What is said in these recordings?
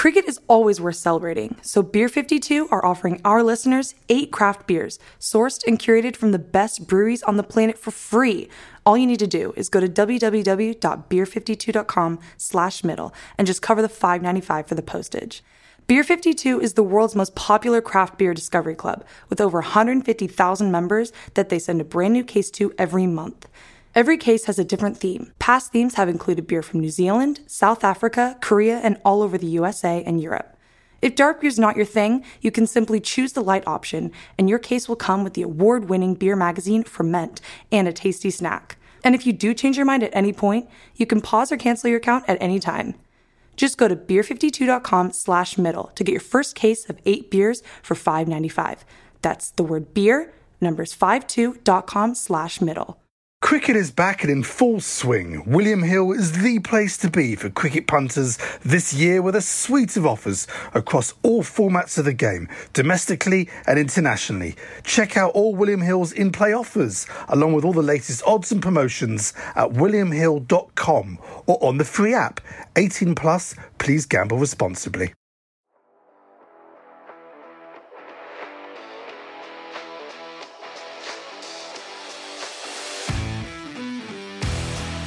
Cricket is always worth celebrating, so Beer 52 are offering our listeners eight craft beers, sourced and curated from the best breweries on the planet for free. All you need to do is go to www.beer52.com slash middle and just cover the $5.95 for the postage. Beer 52 is the world's most popular craft beer discovery club, with over 150,000 members that they send a brand new case to every month. Every case has a different theme. Past themes have included beer from New Zealand, South Africa, Korea, and all over the USA and Europe. If dark beer is not your thing, you can simply choose the light option, and your case will come with the award winning beer magazine Ferment and a tasty snack. And if you do change your mind at any point, you can pause or cancel your account at any time. Just go to beer52.com slash middle to get your first case of eight beers for $5.95. That's the word beer, numbers 52.com slash middle. Cricket is back and in full swing. William Hill is the place to be for cricket punters this year with a suite of offers across all formats of the game, domestically and internationally. Check out all William Hill's in play offers, along with all the latest odds and promotions at williamhill.com or on the free app. 18 plus, please gamble responsibly.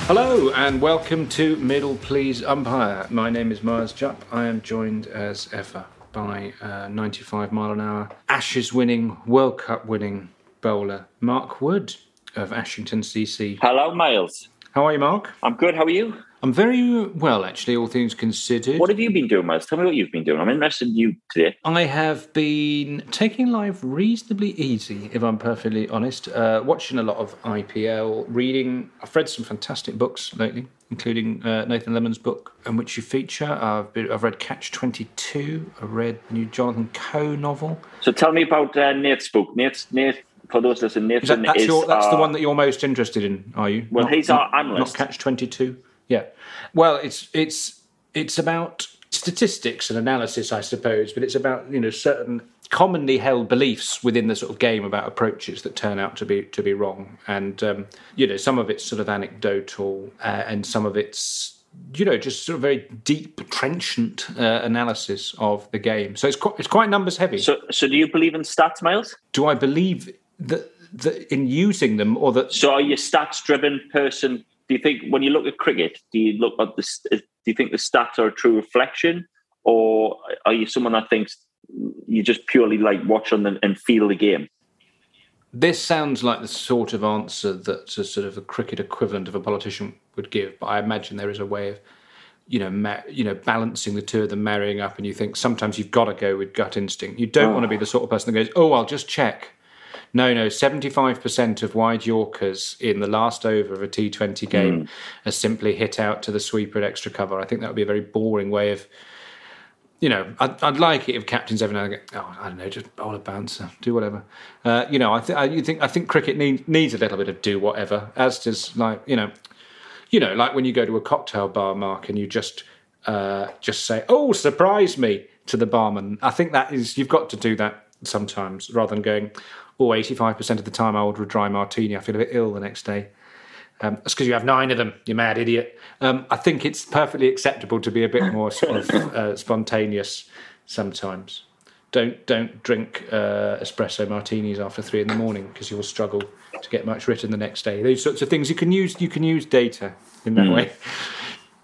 Hello and welcome to Middle Please Umpire. My name is Miles Jupp. I am joined as ever by uh, 95 mile an hour Ashes winning, World Cup winning bowler Mark Wood of Ashington CC. Hello, Miles. How are you, Mark? I'm good. How are you? I'm very well, actually, all things considered. What have you been doing, Miles? Tell me what you've been doing. I'm interested in you today. I have been taking life reasonably easy, if I'm perfectly honest. Uh, watching a lot of IPL, reading. I've read some fantastic books lately, including uh, Nathan Leamon's book, in which you feature. I've, been, I've read Catch 22. I read the new Jonathan Coe novel. So tell me about uh, Nate's book. Nate's, Nate, for those listening, Nathan Is that, that's is, your, that's the uh, one that you're most interested in, are you? Well, Not- he's not- our analyst. Not Catch 22. Yeah. Well, it's it's it's about statistics and analysis, I suppose, but it's about you know certain commonly held beliefs within the sort of game about approaches that turn out to be to be wrong, and um, you know some of it's sort of anecdotal, uh, and some of it's you know just sort of very deep, trenchant uh, analysis of the game. So it's quite it's quite numbers heavy. So, so do you believe in stats, Miles? Do I believe that that in using them or that So are you stats-driven person? Do you think when you look at cricket, do you look at the? Do you think the stats are a true reflection, or are you someone that thinks you just purely like watch on the, and feel the game? This sounds like the sort of answer that a sort of a cricket equivalent of a politician would give, but I imagine there is a way of, you know, ma- you know, balancing the two of them marrying up, and you think sometimes you've got to go with gut instinct. You don't want to be ah. the sort of person that goes, "Oh, I'll just check." No, no, seventy-five percent of wide Yorkers in the last over of a T Twenty game are simply hit out to the sweeper at extra cover. I think that would be a very boring way of you know, I'd, I'd like it if captains every now and again. Oh, I don't know, just bowl a bouncer, do whatever. Uh, you know, I, th- I you think I think cricket need, needs a little bit of do whatever, as does like you know, you know, like when you go to a cocktail bar, Mark, and you just uh, just say, "Oh, surprise me" to the barman. I think that is you've got to do that sometimes rather than going, "Oh, 85% of the time I order a dry martini, I feel a bit ill the next day." Um, that's because you have nine of them, you mad idiot. Um, I think it's perfectly acceptable to be a bit more sort of uh, spontaneous sometimes. Don't don't drink uh, espresso martinis after three in the morning because you will struggle to get much written the next day. Those sorts of things you can use. You can use data in that way.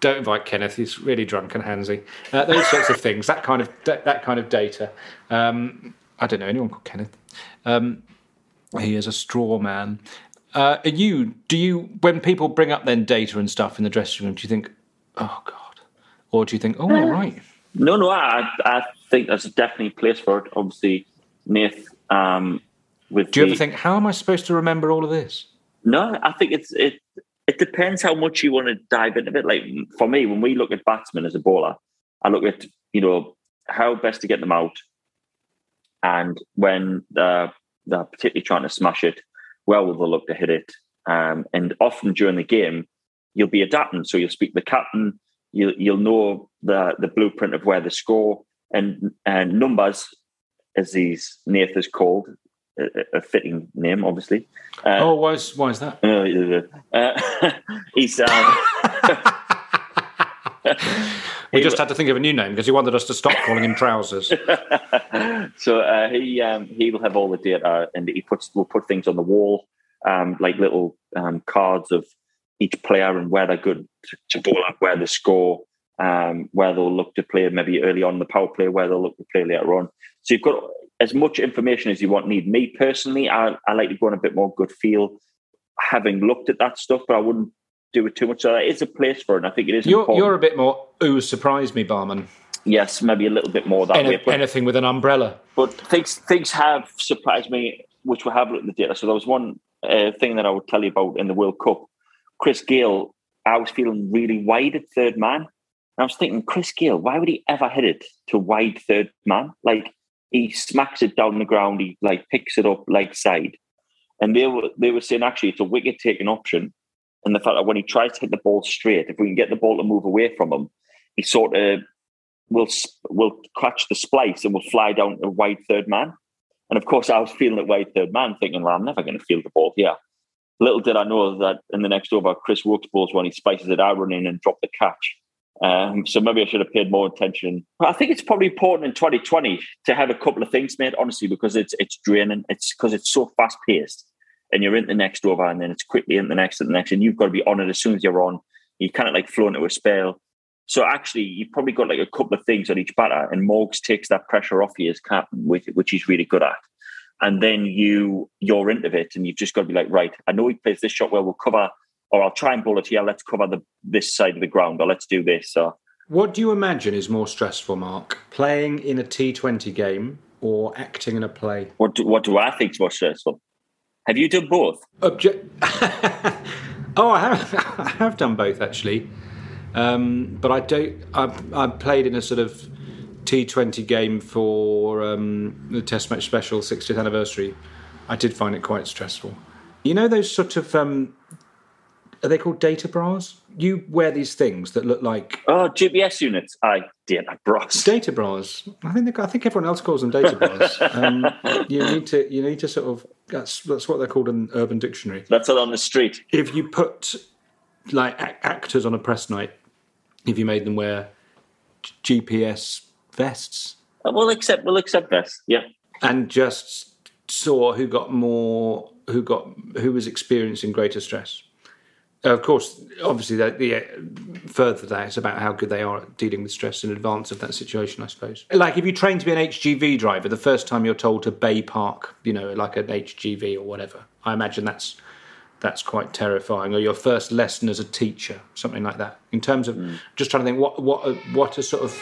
Don't invite Kenneth; he's really drunk and handsy. Uh, those sorts of things. That kind of that, that kind of data. Um, I don't know anyone called Kenneth. Um, he is a straw man. Uh, are you? Do you? When people bring up then data and stuff in the dressing room, do you think, "Oh God," or do you think, "Oh, all right"? No, no, I, I think there's definitely a place for it. Obviously, Nath. Um, with Do you the- ever think, "How am I supposed to remember all of this"? No, I think it's it. It depends how much you want to dive into it. Like for me, when we look at batsmen as a bowler, I look at you know how best to get them out, and when they're, they're particularly trying to smash it, where will they look to hit it? Um, and often during the game, you'll be adapting. So you'll speak to the captain. You, you'll know the the blueprint of where the score and and numbers, as these Nath is called, a, a fitting name, obviously. Uh, oh, why is why is that? uh, uh, he's We just had to think of a new name because he wanted us to stop calling him trousers. so uh, he um, he will have all the data and he puts will put things on the wall um, like little um, cards of each player and where they're good to, to up, where they score, um, where they'll look to play maybe early on the power play, where they'll look to play later on. So you've got as much information as you want need. Me personally, I, I like to go on a bit more good feel, having looked at that stuff, but I wouldn't do it too much. So is a place for it. And I think it is You're important. you're a bit more ooh, surprise me, barman. yes, maybe a little bit more that Any- way. But anything with an umbrella. but things things have surprised me, which we have looked at the data. So there was one uh, thing that I would tell you about in the World Cup. Chris Gayle, I was feeling really wide at third man. And I was thinking, Chris Gayle, why would he ever hit it to wide third man? Like he smacks it down the ground, he like picks it up like side. And they were they were saying actually it's a wicket taking option. And the fact that when he tries to hit the ball straight, if we can get the ball to move away from him, he sort of will will catch the splice and will fly down to wide third man. And of course, I was feeling at wide third man, thinking, well, I'm never going to field the ball here. Little did I know that in the next over, Chris Woakes balls when he spices it, I run in and drop the catch. Um, so maybe I should have paid more attention. But I think it's probably important in 2020 to have a couple of things made, honestly, because it's it's draining. It's because it's so fast paced, and you're in the next over, and then it's quickly in the next and the next, and you've got to be on it as soon as you're on. You kind of like flow into a spell. So actually, you've probably got like a couple of things on each batter, and Morgs takes that pressure off you as captain, which, which he's really good at. And then you you're into it, and you've just got to be like, right, I know he plays this shot well. We'll cover, or I'll try and bowl it here. Let's cover the this side of the ground, or let's do this. So What do you imagine is more stressful, Mark? Playing in a T20 game or acting in a play? what do, what do I think is more stressful? Have you done both? Obje- oh, I have, I have done both actually, um, but I don't. I've, I've played in a sort of T20 game for um, the Test match special 60th anniversary. I did find it quite stressful. You know those sort of um, are they called data bras? You wear these things that look like Oh, GPS units. I did. I bros. data bras. I think they, I think everyone else calls them data bras. Um, you need to you need to sort of that's that's what they're called in Urban Dictionary. That's it on the street. If you put like a- actors on a press night, if you made them wear G- GPS vests Uh, We'll accept. We'll accept this. Yeah. and just saw who got more, who got who was experiencing greater stress. Of course, obviously, the, the uh, further that it's about how good they are at dealing with stress in advance of that situation. I suppose. Like if you train to be an HGV driver, the first time you're told to bay park, you know, like an HGV or whatever, I imagine that's that's quite terrifying. Or your first lesson as a teacher, something like that. In terms of just trying to think, what what a, what a sort of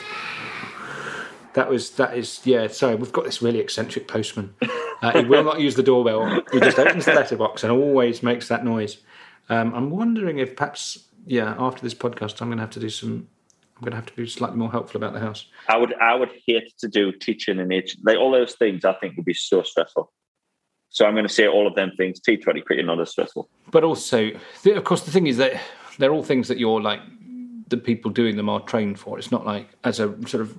that was that is yeah. Sorry, we've got this really eccentric postman. Uh, he will not use the doorbell. He just opens the letterbox and always makes that noise. Um, I'm wondering if perhaps yeah, after this podcast, I'm going to have to do some. I'm going to have to be slightly more helpful about the house. I would. I would hate to do teaching and H. Like all those things, I think would be so stressful. So I'm going to say all of them things. T20 cricket not as stressful. But also, the- of course, the thing is that they're all things that you're like the people doing them are trained for. It's not like as a sort of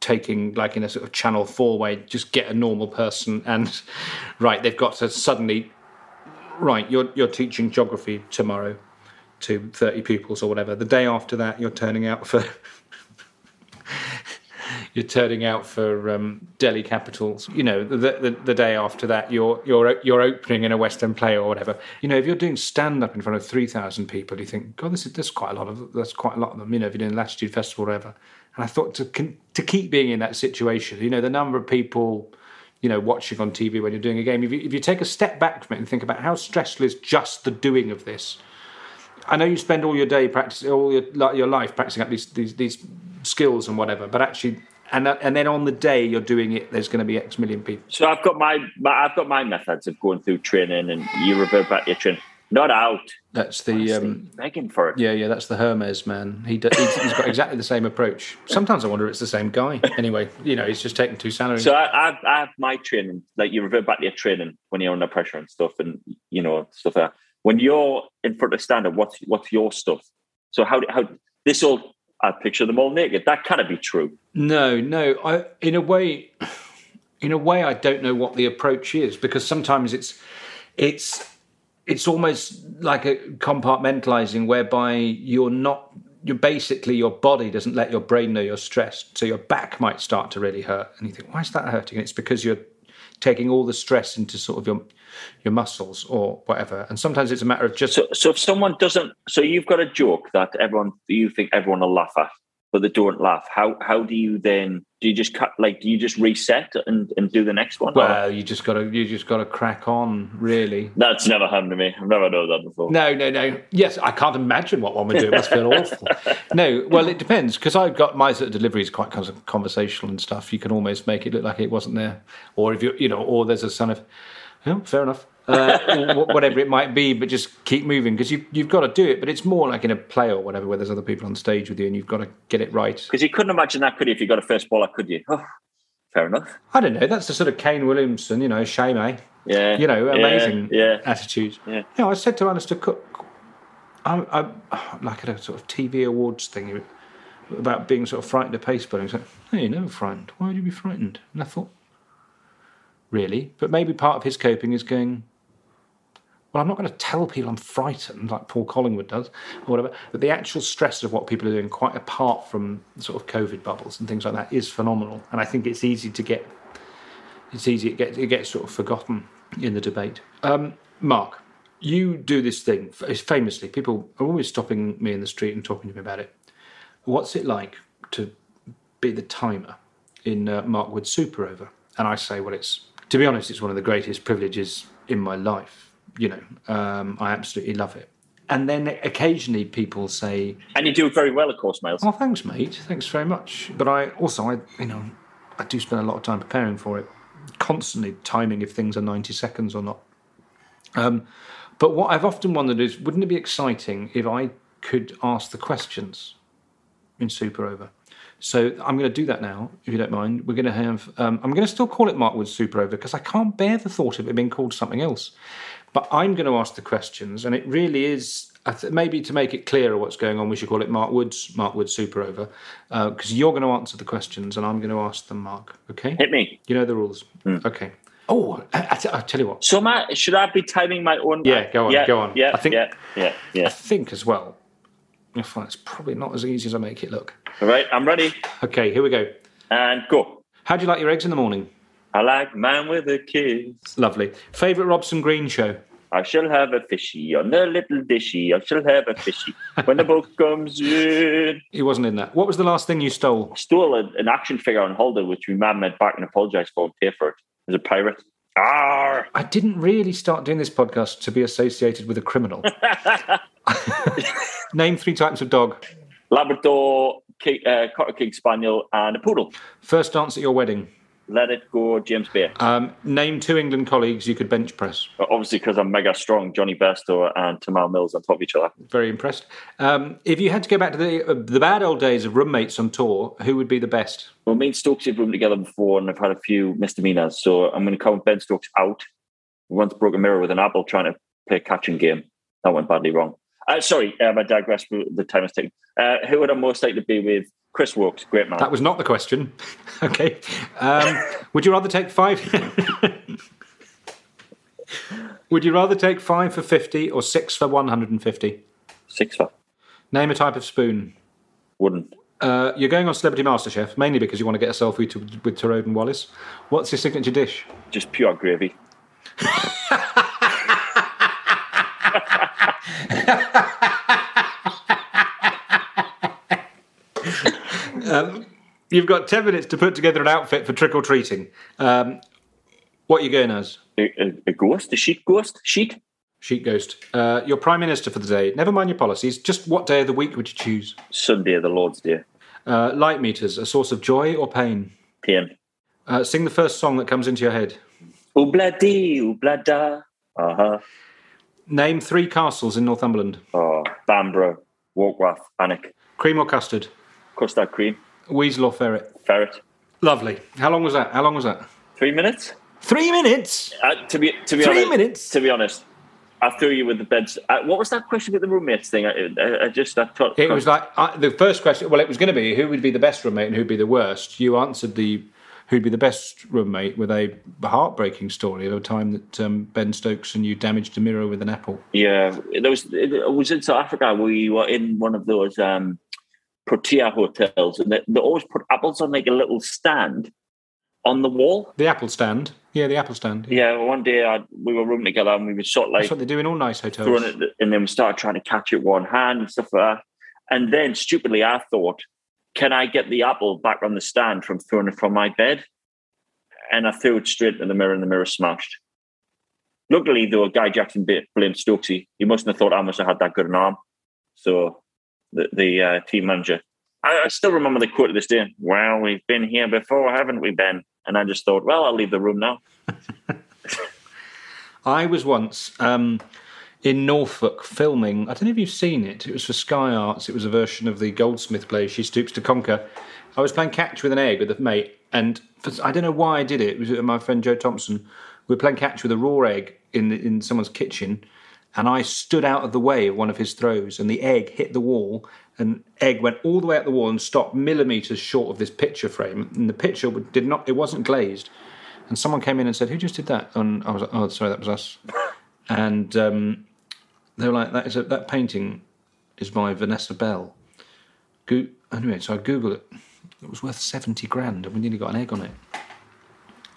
taking like in a sort of channel four way, just get a normal person and right, they've got to suddenly right, you're you're teaching geography tomorrow to 30 pupils or whatever. The day after that, you're turning out for you're turning out for um, Delhi Capitals. You know, the, the, the day after that, you're you're you're opening in a Western play or whatever. You know, if you're doing stand up in front of three thousand people, you think, God, this is quite a lot of there's quite a lot of them. You know, if you're doing Latitude Festival or whatever. And I thought to to keep being in that situation, you know, the number of people you know, watching on TV when you're doing a game. If you, if you take a step back from it and think about how stressful is just the doing of this, I know you spend all your day practicing, all your your life practicing up these these, these skills and whatever, but actually and and then on the day you're doing it, there's going to be X million people. So I've got my, my I've got my methods of going through training, and you revert back to your training. Not out. That's the um, begging for it. Yeah, yeah. That's the Hermes man. He do, he's, he's got exactly the same approach. Sometimes I wonder if it's the same guy. Anyway, you know, he's just taking two salaries. So I, I, I have my training. Like you revert back to your training when you're under pressure and stuff, and you know stuff like that. When you're in front of stand up, what's what's your stuff? So how how this all I picture them all naked. That cannot be true. No, no. I, in a way, in a way, I don't know what the approach is because sometimes it's, it's, it's almost like a compartmentalizing whereby you're not, you're basically your body doesn't let your brain know you're stressed, so your back might start to really hurt, and you think, why is that hurting? And it's because you're taking all the stress into sort of your your muscles or whatever. And sometimes it's a matter of just. So, so if someone doesn't, so you've got a joke that everyone you think everyone will laugh at, but they don't laugh. How how do you then? Do you just cut like? Do you just reset and, and do the next one? Well, or? you just got to you just got to crack on. Really, that's never happened to me. I've never known that before. No, no, no. Yes, I can't imagine what one would do. It must feel awful. No, well, it depends because I've got my sort of delivery is quite kind of conversational and stuff. You can almost make it look like it wasn't there, or if you you know, or there's a son of. Yeah, fair enough uh, whatever it might be, but just keep moving because you, you've got to do it. But it's more like in a play or whatever, where there's other people on stage with you and you've got to get it right. Because you couldn't imagine that, could you? If you got a first baller, could you? Oh, fair enough. I don't know. That's the sort of Kane Williamson, you know, shame, eh? Yeah. You know, amazing yeah, yeah. attitude. Yeah. You know, I said to Alastair Cook, I'm, I'm, like at a sort of TV awards thing about being sort of frightened of pace bowling. He's like, hey, you're never frightened. Why would you be frightened? And I thought, really? But maybe part of his coping is going, well, I'm not going to tell people I'm frightened like Paul Collingwood does or whatever, but the actual stress of what people are doing, quite apart from sort of COVID bubbles and things like that, is phenomenal. And I think it's easy to get, it's easy, it gets, it gets sort of forgotten in the debate. Um, Mark, you do this thing famously. People are always stopping me in the street and talking to me about it. What's it like to be the timer in uh, Mark Wood's Super Over? And I say, well, it's, to be honest, it's one of the greatest privileges in my life you know, um, I absolutely love it. And then occasionally people say, and you do it very well, of course, Miles. Oh, thanks, mate. Thanks very much. But I also, I you know, I do spend a lot of time preparing for it, constantly timing if things are ninety seconds or not. Um, but what I've often wondered is, wouldn't it be exciting if I could ask the questions in Super Over? So I'm going to do that now, if you don't mind. We're going to have. Um, I'm going to still call it Mark Wood's Super Over because I can't bear the thought of it being called something else. But I'm going to ask the questions, and it really is maybe to make it clearer what's going on. We should call it Mark Woods, Mark Woods Super Over, because uh, you're going to answer the questions, and I'm going to ask them, Mark. Okay? Hit me. You know the rules. Mm. Okay. Oh, I, will tell you what. So, Matt, should I be timing my own? Yeah, go on, yeah, go on. Yeah, I think, yeah, yeah, yeah. I think as well. It's probably not as easy as I make it look. All right, I'm ready. Okay, here we go. And go. How do you like your eggs in the morning? I like mine with a kiss. Lovely. Favorite Robson Green show? I shall have a fishy on a little dishy. I shall have a fishy when the boat comes in. He wasn't in that. What was the last thing you stole? I stole a, an action figure on holiday, which my mum went back and apologised for and pay for it as a pirate. Arr! I didn't really start doing this podcast to be associated with a criminal. Name three types of dog. Labrador, King, uh, Cotter King Spaniel, and a poodle. First dance at your wedding. Let it go, James Bay. Um, name two England colleagues you could bench press. Obviously, because I'm mega strong, Jonny Bairstow and Tymal Mills on top of each other. Very impressed. Um, if you had to go back to the uh, the bad old days of roommates on tour, who would be the best? Well, me and Stokes have roomed together before, and I've had a few misdemeanors. So I'm going to count Ben Stokes out. We once broke a mirror with an apple trying to play a catching game. That went badly wrong. Uh, sorry, um, I digress. The time is taking. Uh, who would I most like to be with? Chris Woakes, great man. That was not the question. okay. Um, would you rather take five? would you rather take five for 50 or six for 150? Six for. Name a type of spoon. Wouldn't. Uh, you're going on Celebrity MasterChef mainly because you want to get a selfie to, with Torode and Wallace. What's your signature dish? Just pure gravy. um, you've got 10 minutes to put together an outfit for trick or treating. Um, what are you going as? A, a, a, ghost? A sheet ghost? Sheet? Sheet ghost. Uh, your Prime Minister for the day. Never mind your policies. Just what day of the week would you choose? Sunday, the Lord's Day. Uh, light meters. A source of joy or pain? Pain. Uh, sing the first song that comes into your head. Obladi, oblada. Uh huh. Name three castles in Northumberland. Oh, Bamburgh, Warkworth, Alnwick. Cream or custard? Custard cream. Weasel or ferret? Ferret. Lovely. How long was that? How long was that? Three minutes. Three minutes. Uh, to be to be three honest, minutes. To be honest, I threw you with the beds. Uh, what was that question with the roommates thing? I, I, I just I thought it was like I, the first question. Well, it was going to be who would be the best roommate and who'd be the worst. You answered the who'd be the best roommate with a heartbreaking story of a time that um, Ben Stokes and you damaged a mirror with an apple. Yeah, there was. It was in South Africa. We were in one of those um, Protea hotels, and they, they always put apples on like a little stand on the wall. The apple stand. Yeah, the apple stand. Yeah, yeah one day I, we were rooming together and we were sort of like. That's what they do in all nice hotels. It, and then we started trying to catch it one hand and stuff like that. And then stupidly, I thought, can I get the apple back on the stand from throwing it from my bed? And I threw it straight in the mirror and the mirror smashed. Luckily, though, Guy Jackson blamed Stokesy. He mustn't have thought I must have had that good an arm. So the, the uh, team manager, I, I, still remember the quote of this day. Well, we've been here before, haven't we, Ben? And I just thought, well, I'll leave the room now. I was once um, in Norfolk filming. I don't know if you've seen it. It was for Sky Arts. It was a version of the Goldsmith play She Stoops to Conquer. I was playing catch with an egg with a mate, and for, I don't know why I did it. It was with my friend Joe Thompson. We were playing catch with a raw egg in the, in someone's kitchen, and I stood out of the way of one of his throws, and the egg hit the wall, and egg went all the way up the wall and stopped millimeters short of this picture frame, and the picture did not. It wasn't glazed, and someone came in and said, "Who just did that?" And I was like, "Oh, sorry, that was us." and um, they were like, "That is a, that painting is by Vanessa Bell." Go- anyway, so I googled it. It was worth seventy grand, and we nearly got an egg on it.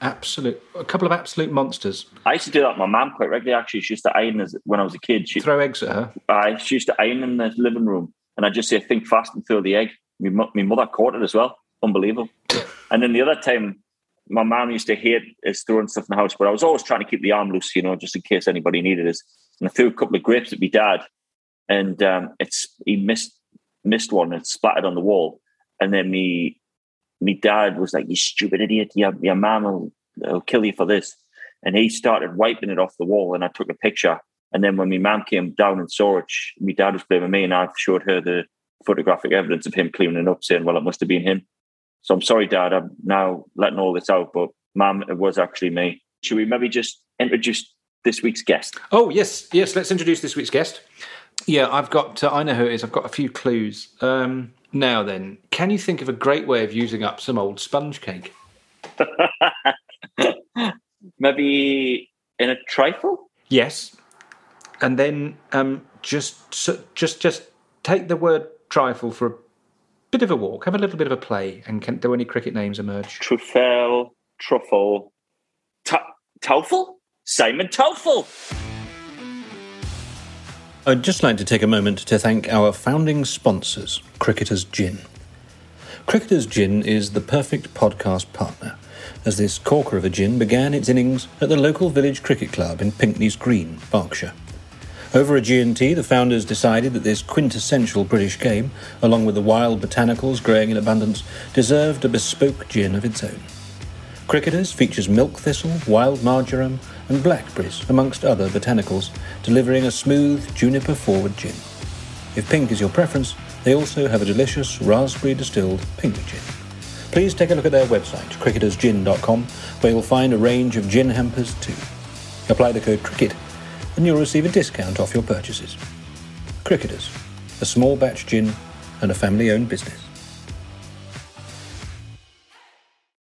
Absolute, a couple of absolute monsters. I used to do that with my mum quite regularly. Actually, she used to iron as when I was a kid. She throw eggs at her. I she used to iron in the living room, and I just say, "Think fast and throw the egg." My, my mother caught it as well. Unbelievable. and then the other time, my mum used to hate us throwing stuff in the house, but I was always trying to keep the arm loose, you know, just in case anybody needed us. And I threw a couple of grapes at my dad, and um, it's he missed missed one and splattered on the wall. And then me my dad was like, "You stupid idiot! Your your mum will, will kill you for this." And he started wiping it off the wall, and I took a picture. And then when my mum came down and saw it, my dad was blaming me, and I showed her the photographic evidence of him cleaning it up, saying, "Well, it must have been him." So I'm sorry, Dad. I'm now letting all this out, but Mum, it was actually me. Should we maybe just introduce this week's guest? Oh yes, yes. Let's introduce this week's guest. Yeah, I've got. Uh, I know who it is. I've got a few clues. Um, now then, can you think of a great way of using up some old sponge cake? Maybe in a trifle. Yes, and then um, just so, just just take the word trifle for a bit of a walk, have a little bit of a play, and can, do any cricket names emerge? Truffle, truffle, Toffel, Simon Taufel. I'd just like to take a moment to thank our founding sponsors, Cricketers Gin. Cricketers Gin is the perfect podcast partner, as this corker of a gin began its innings at the local village cricket club in Pinkneys Green, Berkshire. Over a G&T, the founders decided that this quintessential British game, along with the wild botanicals growing in abundance, deserved a bespoke gin of its own. Cricketers features milk thistle, wild marjoram, and blackberries, amongst other botanicals, delivering a smooth, juniper forward gin. If pink is your preference, they also have a delicious raspberry distilled pink gin. Please take a look at their website, cricketersgin.com, where you'll find a range of gin hampers too. Apply the code CRICKET and you'll receive a discount off your purchases. Cricketers, a small batch gin and a family owned business.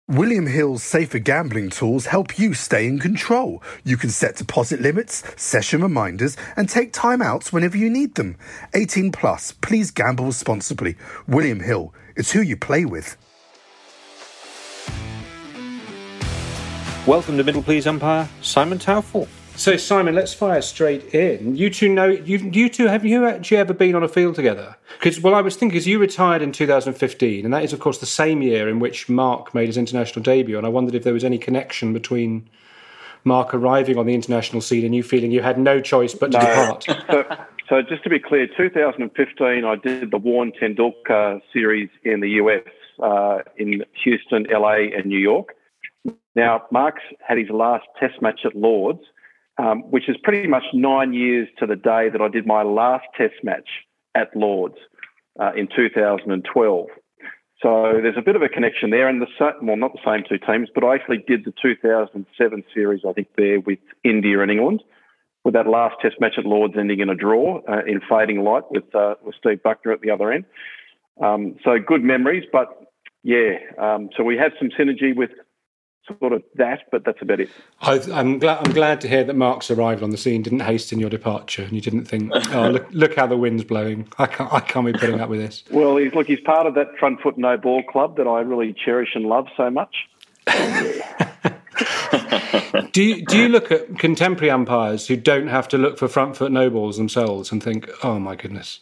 William Hill's safer gambling tools help you stay in control. You can set deposit limits, session reminders, and take timeouts whenever you need them. 18 plus, please gamble responsibly. William Hill, it's who you play with. Welcome to Middle Please umpire Simon Taufel. So Simon, let's fire straight in. You two know you. You two have you actually ever been on a field together? Because well, I was thinking, because you retired in 2015, and that is of course the same year in which Mark made his international debut, and I wondered if there was any connection between Mark arriving on the international scene and you feeling you had no choice but to No. depart. so, so just to be clear, 2015, I did the Warne Tendulkar series in the US, uh, in Houston, LA, and New York. Now, Mark's had his last Test match at Lords, um, which is pretty much nine years to the day that I did my last Test match at Lords uh, in 2012. So there's a bit of a connection there, and the well, not the same two teams, but I actually did the 2007 series, I think, there with India and England with that last Test match at Lords ending in a draw uh, in fading light with uh, with Steve Bucknor at the other end. Um, so good memories, but yeah, um, so we have some synergy with sort of that, but that's about it. I, I'm glad. I'm glad to hear that Mark's arrival on the scene didn't hasten your departure, and you didn't think, "Oh, look, look how the wind's blowing. I can't. I can't be putting up with this." Well, he's look, he's part of that front foot no ball club that I really cherish and love so much. Do you, do you look at contemporary umpires who don't have to look for front foot no balls themselves and think, "Oh my goodness,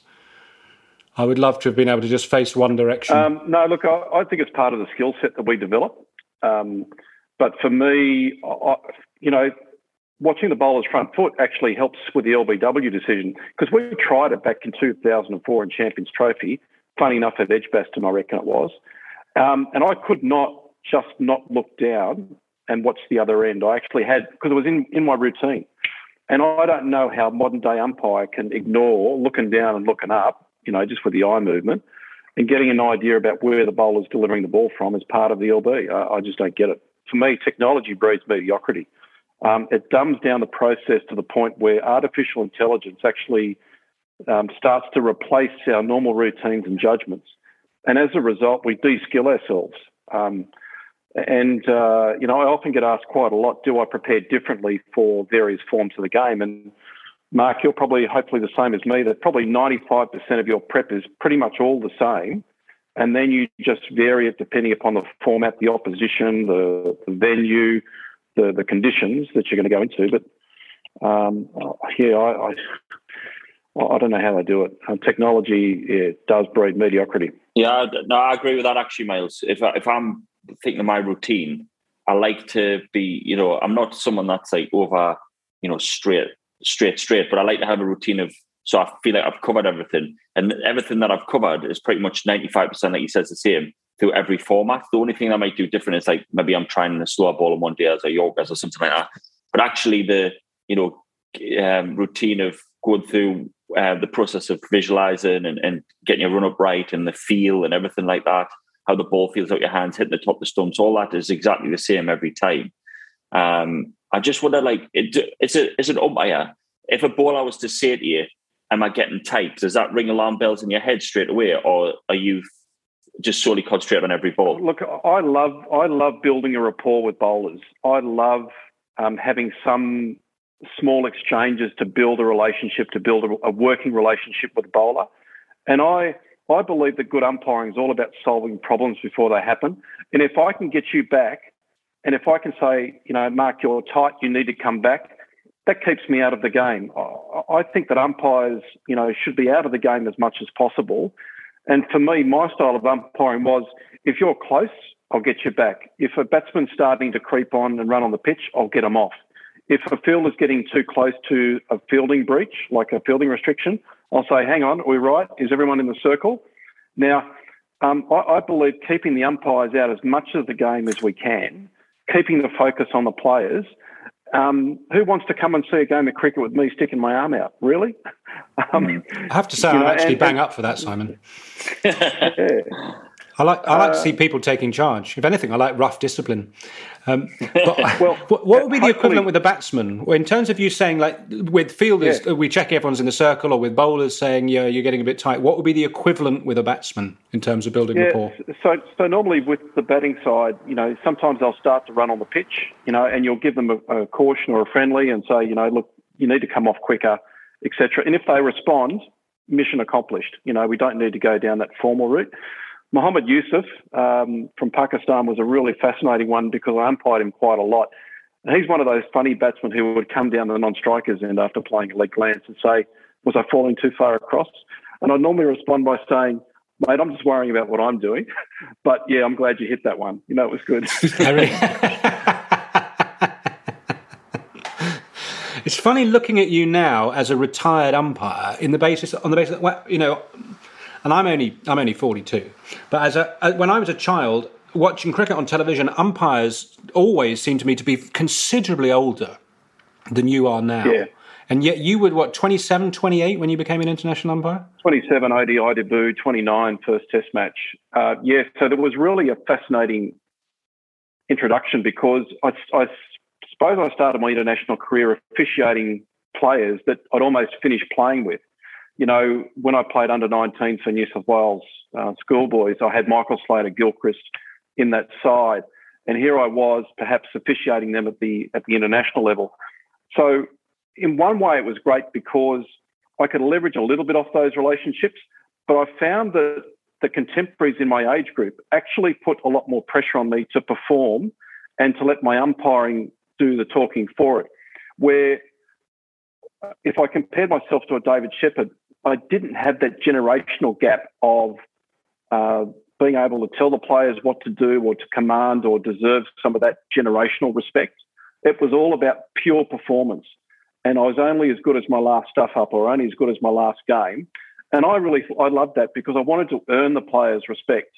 I would love to have been able to just face one direction." Um, no, look, I, I think it's part of the skill set that we develop. Um, but for me, I, you know, watching the bowler's front foot actually helps with the LBW decision because we tried it back in 2004 in Champions Trophy. Funny enough, at Edgbaston, I reckon it was. Um, and I could not just not look down and watch the other end. I actually had, because it was in, in my routine. And I don't know how modern day umpire can ignore looking down and looking up, you know, just with the eye movement and getting an idea about where the bowler's delivering the ball from is part of the LB. I, I just don't get it. For me, technology breeds mediocrity. Um, it dumbs down the process to the point where artificial intelligence actually um, starts to replace our normal routines and judgments. And as a result, we de-skill ourselves. Um, and, uh, you know, I often get asked quite a lot, do I prepare differently for various forms of the game? And Mark, you're probably hopefully the same as me, that probably 95% of your prep is pretty much all the same. And then you just vary it depending upon the format, the opposition, the, the venue, the, the conditions that you're going to go into. But um, yeah, I, I, I don't know how they do it. Um, technology does breed mediocrity. Yeah, no, I agree with that actually, Miles. If if I'm thinking of my routine, I like to be, you know, I'm not someone that's like over, you know, straight, straight, straight, but I like to have a routine of, so I feel like I've covered everything. And everything that I've covered is pretty much 95%, like he says, the same through every format. The only thing I might do different is like maybe I'm trying a slower ball on one day as a Yorkers or something like that. But actually, the, you know, um, routine of going through uh, the process of visualizing and, and getting your run up right and the feel and everything like that, how the ball feels out your hands, hitting the top of the stumps, all that is exactly the same every time. Um, I just wonder, like, it, it's a it's an umpire. If a bowler was to say to you, "Am I getting tight?" Does that ring alarm bells in your head straight away, or are you just solely concentrated on every ball? Look, I love I love building a rapport with bowlers. I love um, having some small exchanges to build a relationship, to build a, a working relationship with the bowler. And I I believe that good umpiring is all about solving problems before they happen. And if I can get you back, and if I can say, you know, Mark, you're tight, you need to come back, that keeps me out of the game. I, think that umpires, you know, should be out of the game as much as possible. And for me, my style of umpiring was if you're close, I'll get you back. If a batsman's starting to creep on and run on the pitch, I'll get them off. If a fielder's getting too close to a fielding breach, like a fielding restriction, I'll say, hang on, are we right? Is everyone in the circle? Now, um, I, I believe keeping the umpires out as much of the game as we can, keeping the focus on the players. Um, who wants to come and see a game of cricket with me sticking my arm out? Really? Um, I have to say, I'm know, actually and- bang up for that, Simon. yeah. I like I like uh, to see uh, people taking charge. If anything, I like rough discipline. Um, but well, what, what would be the equivalent with a batsman in terms of you saying like with fielders yeah. we check everyone's in the circle, or with bowlers saying yeah you're getting a bit tight? What would be the equivalent with a batsman in terms of building yeah, rapport? So so normally with the batting side, you know, sometimes they'll start to run on the pitch, you know, and you'll give them a, a caution or a friendly and say, you know, look, you need to come off quicker, etc. And if they respond, mission accomplished. You know, we don't need to go down that formal route. Mohammad Yusuf um, from Pakistan was a really fascinating one because I umpired him quite a lot. And he's one of those funny batsmen who would come down the non-strikers end after playing a leg glance and say, "Was I falling too far across?" And I'd normally respond by saying, "Mate, I'm just worrying about what I'm doing." But yeah, I'm glad you hit that one. You know, it was good. it's funny looking at you now as a retired umpire in the basis on the basis that you know and I'm only I'm only 42. But as a as, when I was a child watching cricket on television, umpires always seemed to me to be considerably older than you are now. Yeah. And yet you were what 27, 28 when you became an international umpire. 27 ODI debut, 29 first Test match. Uh, yeah, so there was really a fascinating introduction because I, I suppose I started my international career officiating players that I'd almost finished playing with you know, when I played under 19 for New South Wales uh, schoolboys, I had Michael Slater Gilchrist in that side, and here I was, perhaps officiating them at the at the international level. So, in one way, it was great because I could leverage a little bit off those relationships, but I found that the contemporaries in my age group actually put a lot more pressure on me to perform and to let my umpiring do the talking for it. Where if I compared myself to a David Shepherd, I didn't have that generational gap of uh, being able to tell the players what to do or to command or deserve some of that generational respect. It was all about pure performance. And I was only as good as my last stuff up or only as good as my last game. And I really, I loved that because I wanted to earn the players' respect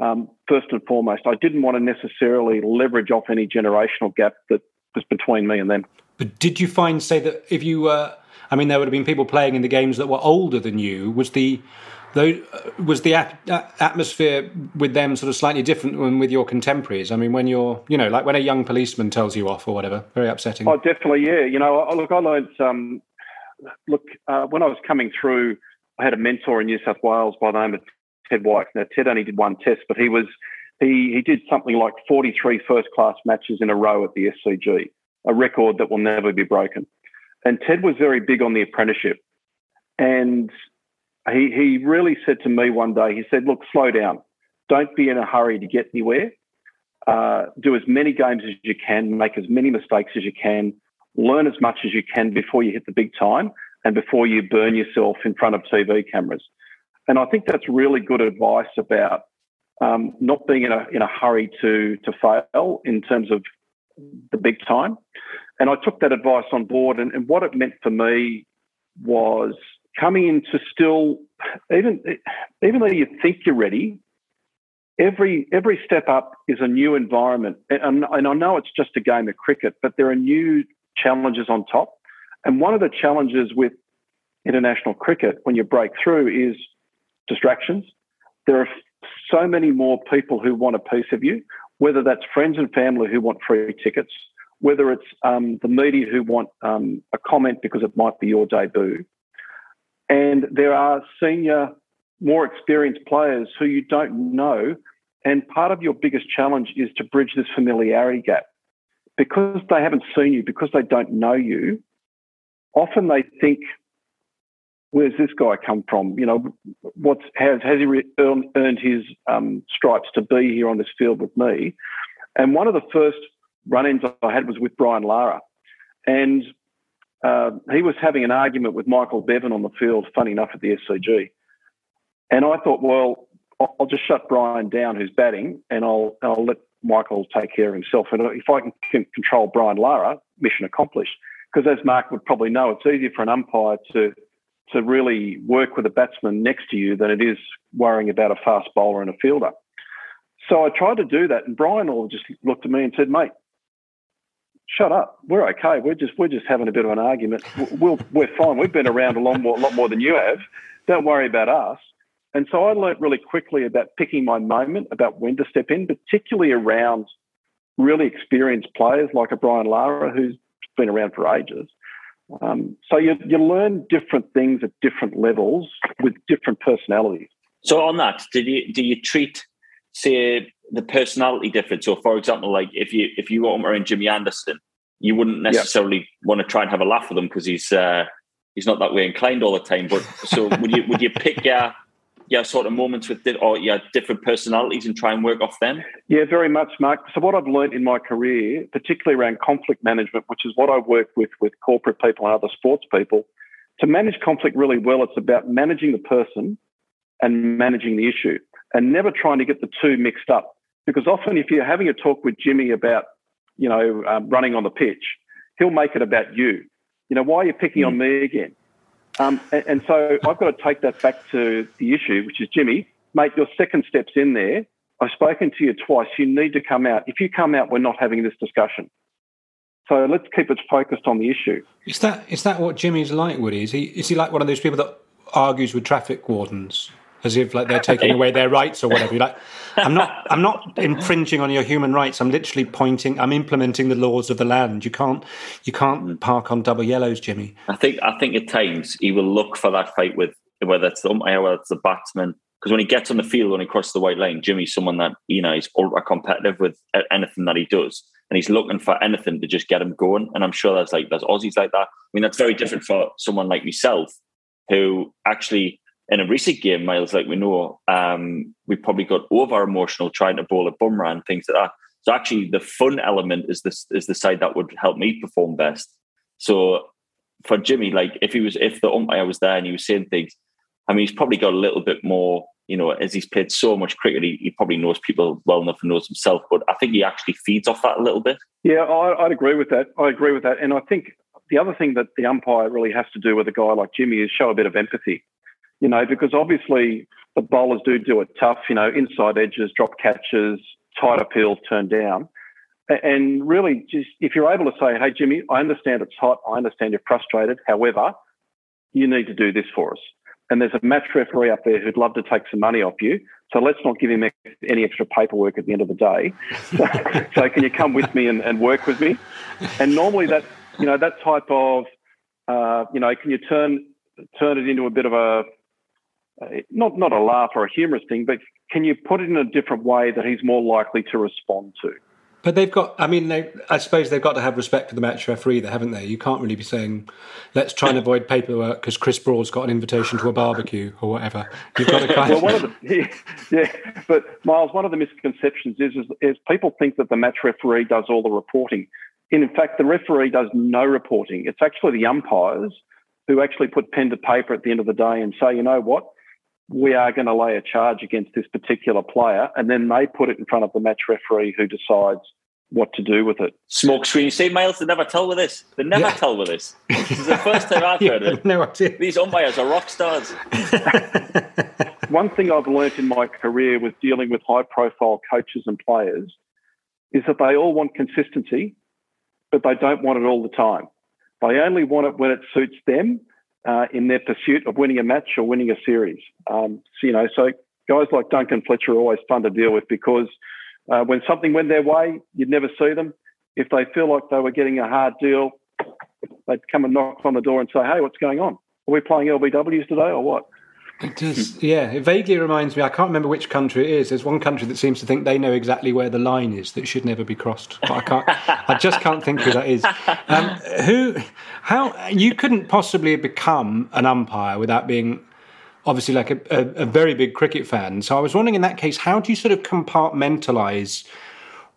um, first and foremost. I didn't want to necessarily leverage off any generational gap that was between me and them. But did you find, say, that if you were I mean, there would have been people playing in the games that were older than you. Was the though was the atmosphere with them sort of slightly different than with your contemporaries? I mean, when you're, you know, like when a young policeman tells you off or whatever, very upsetting. Oh, definitely, yeah. You know, look, I learned. Um, look, uh, when I was coming through, I had a mentor in New South Wales by the name of Ted White. Now, Ted only did one test, but he was he he did something like 43 first class matches in a row at the SCG, a record that will never be broken. And Ted was very big on the apprenticeship. And he, he really said to me one day, he said, Look, slow down. Don't be in a hurry to get anywhere. Uh, do as many games as you can, make as many mistakes as you can, learn as much as you can before you hit the big time and before you burn yourself in front of TV cameras. And I think that's really good advice about um, not being in a, in a hurry to, to fail in terms of the big time. And I took that advice on board. And, and what it meant for me was coming into still, even even though you think you're ready, every every step up is a new environment. And, and I know it's just a game of cricket, but there are new challenges on top. And one of the challenges with international cricket when you break through is distractions. There are so many more people who want a piece of you, whether that's friends and family who want free tickets, whether it's um, the media who want um, a comment because it might be your debut. And there are senior, more experienced players who you don't know. And part of your biggest challenge is to bridge this familiarity gap. Because they haven't seen you, because they don't know you, often they think, where's this guy come from? You know, what's has has he re- earned, earned his um, stripes to be here on this field with me? And one of the first run-ins I had was with Brian Lara, and uh, he was having an argument with Michael Bevan on the field. Funny enough, at the SCG, and I thought, well, I'll just shut Brian down, who's batting, and I'll I'll let Michael take care of himself. And if I can control Brian Lara, mission accomplished. Because as Mark would probably know, it's easier for an umpire to to really work with a batsman next to you than it is worrying about a fast bowler and a fielder. So I tried to do that, and Brian all just looked at me and said, "Mate, shut up. We're okay. We're just we're just having a bit of an argument. We'll, we're fine. We've been around a lot more, lot more than you have. Don't worry about us. And so I learnt really quickly about picking my moment, about when to step in, particularly around really experienced players like a Brian Lara, who's been around for ages. Um, so you, you learn different things at different levels with different personalities. So on that, did you do you treat say the personality difference? So for example, like if you if you were in Jimmy Anderson, you wouldn't necessarily want to try and have a laugh with him because he's uh, he's not that way inclined all the time. But so would you would you pick your your sort of moments with or your different personalities and try and work off them? Yeah, very much, Mark. So what I've learned in my career, particularly around conflict management, which is what I work with with corporate people and other sports people, to manage conflict really well, it's about managing the person and managing the issue, and never trying to get the two mixed up. Because often, if you're having a talk with Jimmy about, you know, um, running on the pitch, he'll make it about you. You know, why are you picking mm. on me again? Um, and, and, so I've got to take that back to the issue, which is Jimmy, mate, your second step's in there. I've spoken to you twice. You need to come out. If you come out, we're not having this discussion. So let's keep it focused on the issue. Is that is that what Jimmy's like, Woody? Is he is he like one of those people that argues with traffic wardens? As if like they're taking away their rights or whatever. You're like, I'm not, I'm not infringing on your human rights. I'm literally pointing, I'm implementing the laws of the land. You can't, you can't park on double yellows, Jimmy. I think, I think at times he will look for that fight with whether it's the umpire, whether it's the batsman. Because when he gets on the field, when he crosses the white line, Jimmy's someone that you know he's ultra competitive with anything that he does, and he's looking for anything to just get him going. And I'm sure there's like there's Aussies like that. I mean, that's very different for someone like myself, who actually in a recent game, Miles, like we know, um, we probably got over emotional trying to bowl a bumper and things like that. So actually, the fun element is this is the side that would help me perform best. So for Jimmy, like if he was if the umpire was there and he was saying things, I mean, he's probably got a little bit more. You know, as he's played so much cricket, he, he probably knows people well enough and knows himself. But I think he actually feeds off that a little bit. Yeah, I, I'd agree with that. I agree with that, and I think the other thing that the umpire really has to do with a guy like Jimmy is show a bit of empathy you know, because obviously the bowlers do do it tough, you know, inside edges, drop catches, tight appeals turned down. And really, just if you're able to say, hey, Jimmy, I understand it's hot. I understand you're frustrated. However, you need to do this for us. And there's a match referee up there who'd love to take some money off you. So let's not give him any extra paperwork at the end of the day. So, so can you come with me and, and, work with me? And normally that, you know, that type of, uh, you know, can you turn turn it into a bit of a uh, not not a laugh or a humorous thing, but can you put it in a different way that he's more likely to respond to? But they've got, I mean, they, I suppose they've got to have respect for the match referee there, haven't they? You can't really be saying, let's try and avoid paperwork because Chris Broad's got an invitation to a barbecue or whatever. You've got to kind well, of. The, yeah, yeah, but Miles, one of the misconceptions is, is, is people think that the match referee does all the reporting. And in fact, the referee does no reporting. It's actually the umpires who actually put pen to paper at the end of the day and say, you know what, we are going to lay a charge against this particular player, and then they put it in front of the match referee who decides what to do with it. Smoke screen. You see, Miles, they never tell with this. They never yeah. tell with this. This is the first time I've heard it. No idea. These umpires are rock stars. One thing I've learnt in my career with dealing with high profile coaches and players is that they all want consistency, but they don't want it all the time. They only want it when it suits them uh, in their pursuit of winning a match or winning a series. Um, so, you know, so guys like Duncan Fletcher are always fun to deal with because uh, when something went their way, you'd never see them. If they feel like they were getting a hard deal, they'd come and knock on the door and say, "Hey, what's going on? Are we playing LBWs today or what?" It does, yeah. It vaguely reminds me. I can't remember which country it is. There's one country that seems to think they know exactly where the line is that should never be crossed. But I can't. I just can't think who that is. Um, who? How? You couldn't possibly become an umpire without being obviously like a, a, a very big cricket fan. So I was wondering, in that case, how do you sort of compartmentalize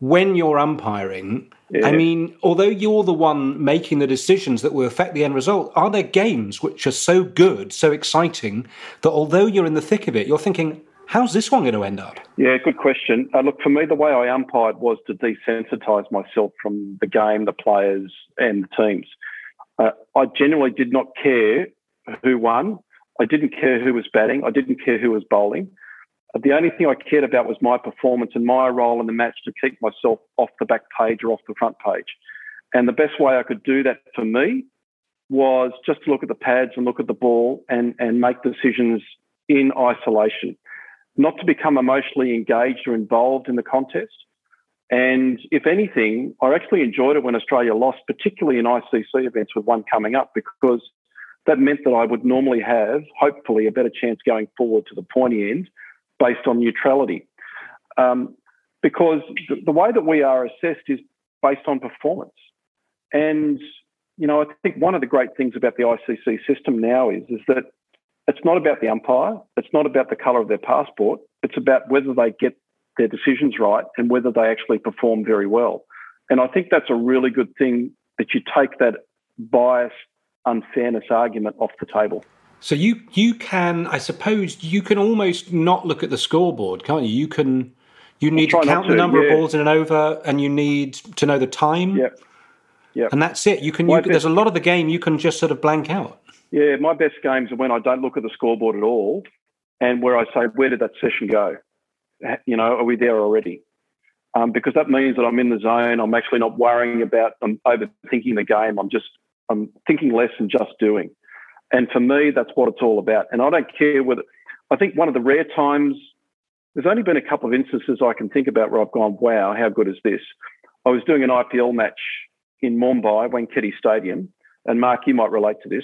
when you're umpiring? Yeah. I mean, although you're the one making the decisions that will affect the end result, are there games which are so good, so exciting, that although you're in the thick of it, you're thinking, how's this one going to end up? Yeah, good question. Uh, look, for me, the way I umpired was to desensitise myself from the game, the players, and the teams. Uh, I generally did not care who won. I didn't care who was batting. I didn't care who was bowling. The only thing I cared about was my performance and my role in the match to keep myself off the back page or off the front page. And the best way I could do that for me was just to look at the pads and look at the ball and, and make decisions in isolation, not to become emotionally engaged or involved in the contest. And if anything, I actually enjoyed it when Australia lost, particularly in ICC events with one coming up, because that meant that I would normally have, hopefully, a better chance going forward to the pointy end based on neutrality. Um, because the, the way that we are assessed is based on performance. And, you know, I think one of the great things about the ICC system now is, is that it's not about the umpire, it's not about the colour of their passport, it's about whether they get their decisions right and whether they actually perform very well. And I think that's a really good thing that you take that bias, unfairness argument off the table. So you you can, I suppose, you can almost not look at the scoreboard, can't you? You can you need to count to, the number yeah. of balls in an over, and you need to know the time. Yep. Yep. And that's it. You can. You, there's a lot of the game you can just sort of blank out. Yeah, my best games are when I don't look at the scoreboard at all, and where I say, "Where did that session go?" you know, are we there already? Um, because that means that I'm in the zone. I'm actually not worrying about, I'm overthinking the game. I'm just, I'm thinking less and just doing. And for me, that's what it's all about. And I don't care whether, I think one of the rare times, there's only been a couple of instances I can think about where I've gone, wow, how good is this? I was doing an IPL match in Mumbai, Wankhede Stadium. And Mark, you might relate to this,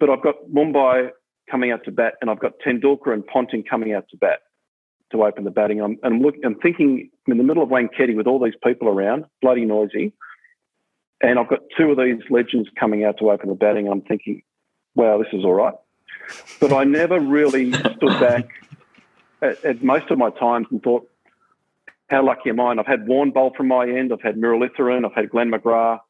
but I've got Mumbai coming out to bat and I've got Tendulkar and Ponting coming out to bat to open the batting. I'm, and I'm, look, I'm thinking I'm in the middle of Wankhede with all these people around, bloody noisy. And I've got two of these legends coming out to open the batting. I'm thinking, wow, this is all right. But I never really stood back at, at, most of my times and thought, how lucky am I? And I've had Warne bowl from my end. I've had Muralitharan. I've had Glenn McGrath.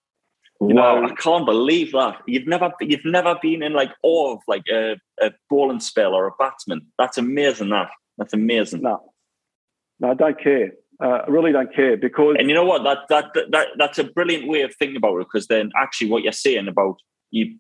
You wow, know, I can't believe that. You've never you've never been in like awe of like a, a bowling spell or a batsman. That's amazing that. That's amazing. No, no, I don't care. Uh, I really don't care because. And you know what? That, that that that's a brilliant way of thinking about it. Because then, actually, what you're saying about you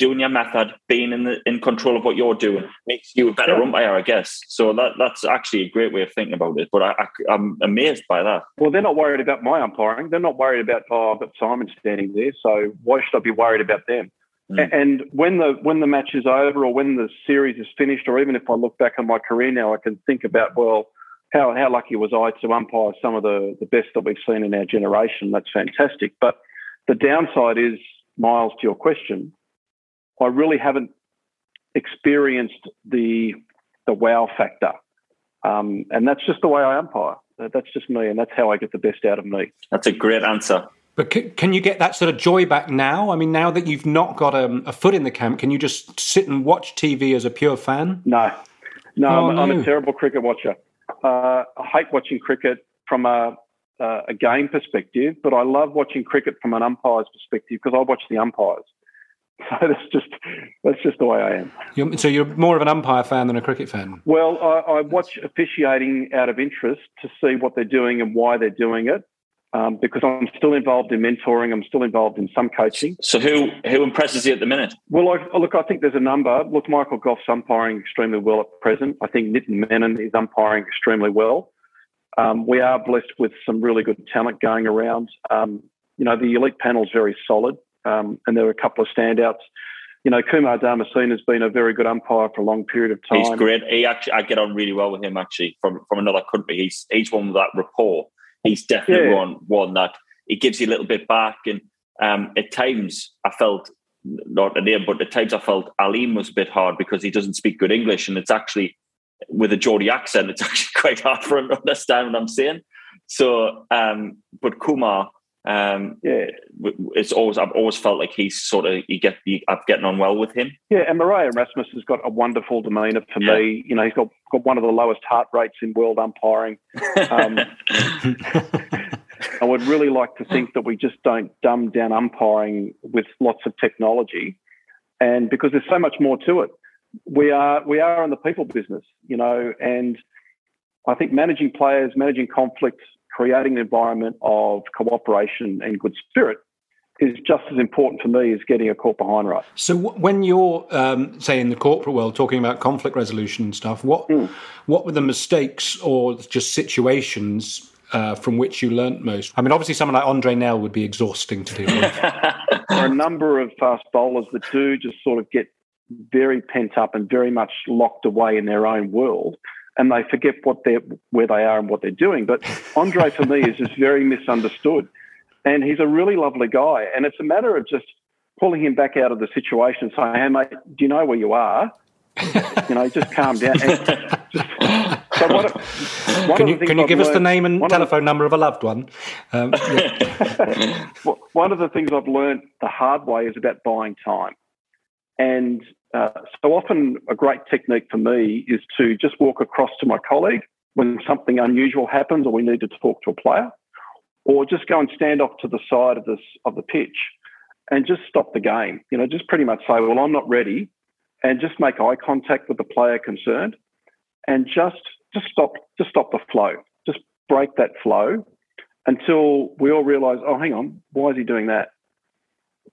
doing your method, being in the in control of what you're doing, makes you a better yeah. umpire, I guess. So that that's actually a great way of thinking about it. But I, I, am amazed by that. Well, they're not worried about my umpiring. They're not worried about oh, I've got Simon standing there, so why should I be worried about them? Mm. And when the when the match is over, or when the series is finished, or even if I look back on my career now, I can think about well, how how lucky was I to umpire some of the the best that we've seen in our generation? That's fantastic. But the downside is, Miles, to your question, I really haven't experienced the the wow factor, um, and that's just the way I umpire. That's just me, and that's how I get the best out of me. That's a great answer. But can, can, you get that sort of joy back now? I mean, now that you've not got a, a, foot in the camp, can you just sit and watch TV as a pure fan? No, no, oh, I'm, no. I'm, a terrible cricket watcher. Uh, I hate watching cricket from a, uh, a game perspective, but I love watching cricket from an umpire's perspective because I watch the umpires. So that's just that's just the way I am. You're, so you're more of an umpire fan than a cricket fan. Well, I, I watch officiating out of interest to see what they're doing and why they're doing it um, because I'm still involved in mentoring. I'm still involved in some coaching. So who who impresses you at the minute? Well, I, look, I think there's a number. Look, Michael Gough's umpiring extremely well at present. I think Nitin Menon is umpiring extremely well. Um, we are blessed with some really good talent going around. Um, you know, the elite panel is very solid, um, and there were a couple of standouts. You know, Kumar Dharmasena has been a very good umpire for a long period of time. He's great. He actually, I get on really well with him. Actually, from from another country, he's he's one with that rapport he's definitely yeah. one one that it gives you a little bit back. And um, at times, I felt not a name, but at times I felt Aleem was a bit hard because he doesn't speak good English, and it's actually with a Geordie accent, it's actually quite hard for him to understand what I'm saying. So, um, but Kumar, um, yeah, it's always I've always felt like he's sort of you get you, I'm getting on well with him. Yeah, and Marais Erasmus has got a wonderful demeanour for yeah. me. You know, he's got got one of the lowest heart rates in world umpiring. Um, I would really like to think that we just don't dumb down umpiring with lots of technology, and because there's so much more to it. We are we are in the people business, you know, and I think managing players, managing conflicts, creating an environment of cooperation and good spirit is just as important for me as getting a caught behind right. So when you're, um, say, in the corporate world, talking about conflict resolution and stuff, what mm. what were the mistakes or just situations uh, from which you learnt most? I mean, obviously, someone like Andre Nel would be exhausting to deal with. there are a number of fast bowlers that do just sort of get very pent up and very much locked away in their own world, and they forget what they're where they are and what they're doing. But Andre for me is just very misunderstood, and he's a really lovely guy. And it's a matter of just pulling him back out of the situation and saying, "Hey, mate, do you know where you are? you know, just calm down." Just, so one can you, can you give learned, us the name and telephone number of a loved one? Um, yeah. one of the things I've learned the hard way is about buying time. And uh, so often, a great technique for me is to just walk across to my colleague when something unusual happens or we need to talk to a player, or just go and stand off to the side of this of the pitch and just stop the game. You know, just pretty much say, "Well, I'm not ready," and just make eye contact with the player concerned, and just just stop just stop the flow, just break that flow until we all realise, "Oh, hang on, why is he doing that?"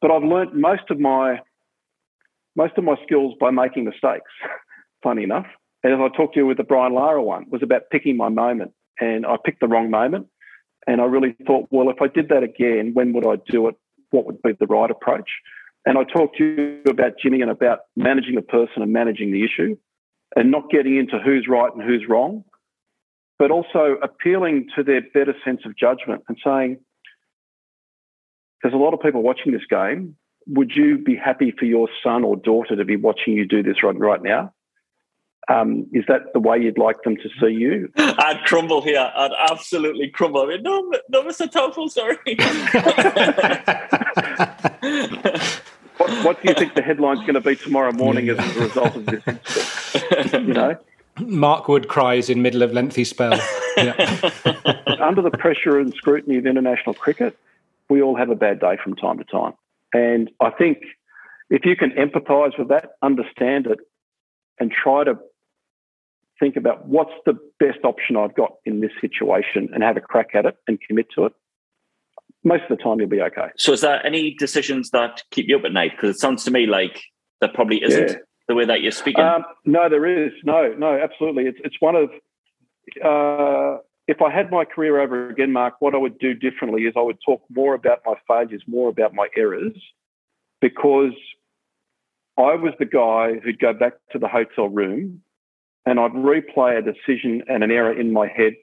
But I've learnt most of my most of my skills by making mistakes, funny enough. And as I talked to you with the Brian Lara one, was about picking my moment. And I picked the wrong moment. And I really thought, well, if I did that again, when would I do it? What would be the right approach? And I talked to you about Jimmy and about managing the person and managing the issue and not getting into who's right and who's wrong, but also appealing to their better sense of judgment and saying, there's a lot of people watching this game would you be happy for your son or daughter to be watching you do this right, right now? Um, is that the way you'd like them to see you? I'd crumble here. I'd absolutely crumble. I mean, no, no, Mr. Taufel, sorry. what, what, do you think the headline's going to be tomorrow morning as a result of this incident? You know, Mark Wood cries in middle of lengthy spell. Yeah. Under the pressure and scrutiny of international cricket, we all have a bad day from time to time. And I think if you can empathize with that, understand it, and try to think about what's the best option I've got in this situation and have a crack at it and commit to it, most of the time you'll be okay. So, is there any decisions that keep you up at night? Because it sounds to me like there probably isn't yeah. the way that you're speaking. Um, no, there is. No, no, absolutely. It's it's one of uh, if I had my career over again, Mark, what I would do differently is I would talk more about my failures, more about my errors, because I was the guy who'd go back to the hotel room and I'd replay a decision and an error in my head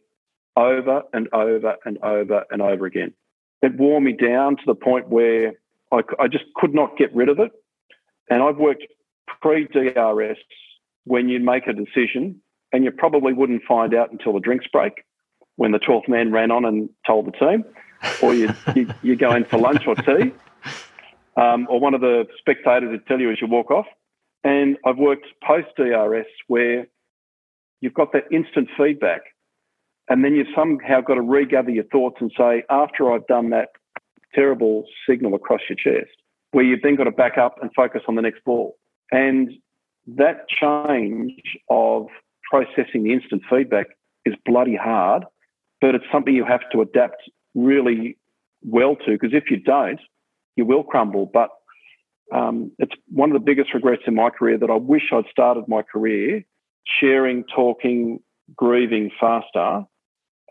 over and over and over and over again. It wore me down to the point where I, I just could not get rid of it. And I've worked pre DRS when you make a decision and you probably wouldn't find out until the drinks break when the 12th man ran on and told the team, or you, you, you go in for lunch or tea, um, or one of the spectators would tell you as you walk off. And I've worked post DRS where you've got that instant feedback, and then you've somehow got to regather your thoughts and say, after I've done that terrible signal across your chest, where you've then got to back up and focus on the next ball. And that change of processing the instant feedback is bloody hard but it's something you have to adapt really well to because if you don't, you will crumble. But um, it's one of the biggest regrets in my career that I wish I'd started my career sharing, talking, grieving faster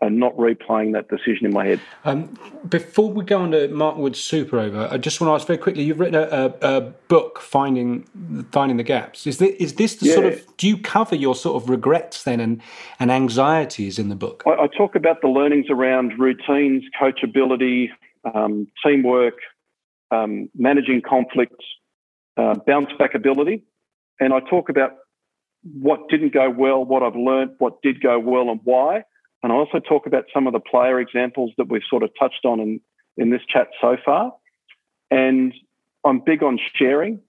and not replaying that decision in my head. Um, before we go on to Mark Wood's Super Over, I just want to ask very quickly. You've written a, a, a book, finding finding the gaps. Is this, is this the yeah. sort of? Do you cover your sort of regrets then and and anxieties in the book? I, I talk about the learnings around routines, coachability, um, teamwork, um, managing conflicts, uh, bounce back ability, and I talk about what didn't go well, what I've learned, what did go well, and why and I also talk about some of the player examples that we've sort of touched on in, in this chat so far. And I'm big on sharing.